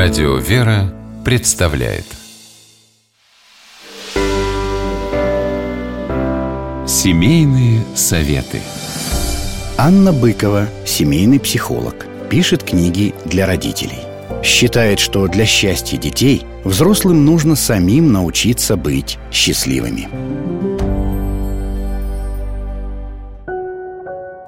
Радио «Вера» представляет Семейные советы Анна Быкова, семейный психолог, пишет книги для родителей. Считает, что для счастья детей взрослым нужно самим научиться быть счастливыми.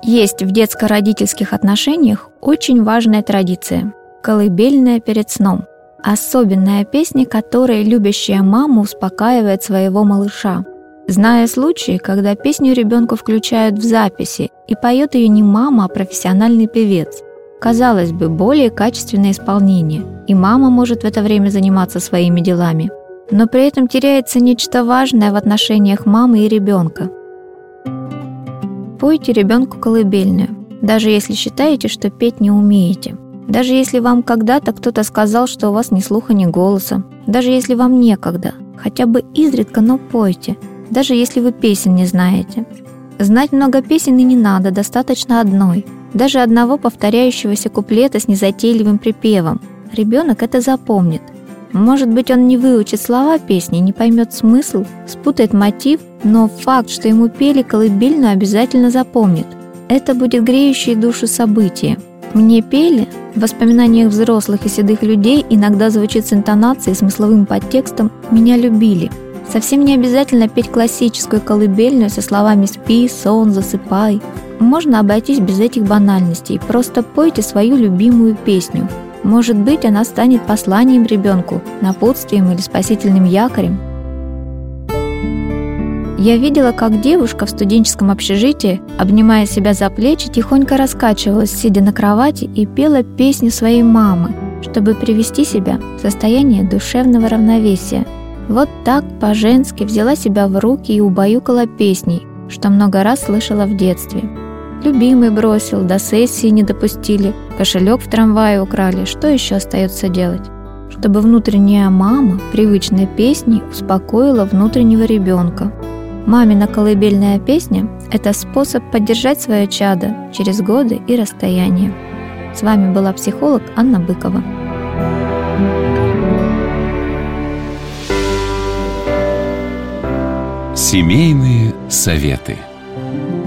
Есть в детско-родительских отношениях очень важная традиция – колыбельная перед сном. Особенная песня, которой любящая мама успокаивает своего малыша. Зная случаи, когда песню ребенку включают в записи и поет ее не мама, а профессиональный певец. Казалось бы, более качественное исполнение, и мама может в это время заниматься своими делами. Но при этом теряется нечто важное в отношениях мамы и ребенка. Пойте ребенку колыбельную, даже если считаете, что петь не умеете – даже если вам когда-то кто-то сказал, что у вас ни слуха, ни голоса. Даже если вам некогда. Хотя бы изредка, но пойте. Даже если вы песен не знаете. Знать много песен и не надо, достаточно одной. Даже одного повторяющегося куплета с незатейливым припевом. Ребенок это запомнит. Может быть, он не выучит слова песни, не поймет смысл, спутает мотив, но факт, что ему пели колыбельную, обязательно запомнит. Это будет греющее душу событие – мне пели, в воспоминаниях взрослых и седых людей иногда звучит с интонацией смысловым подтекстом «меня любили». Совсем не обязательно петь классическую колыбельную со словами «спи», «сон», «засыпай». Можно обойтись без этих банальностей, просто пойте свою любимую песню. Может быть, она станет посланием ребенку, напутствием или спасительным якорем – я видела, как девушка в студенческом общежитии, обнимая себя за плечи, тихонько раскачивалась, сидя на кровати, и пела песню своей мамы, чтобы привести себя в состояние душевного равновесия. Вот так, по-женски, взяла себя в руки и убаюкала песней, что много раз слышала в детстве. Любимый бросил, до сессии не допустили, кошелек в трамвае украли, что еще остается делать? Чтобы внутренняя мама привычной песней успокоила внутреннего ребенка, Мамина колыбельная песня – это способ поддержать свое чадо через годы и расстояние. С вами была психолог Анна Быкова. Семейные советы –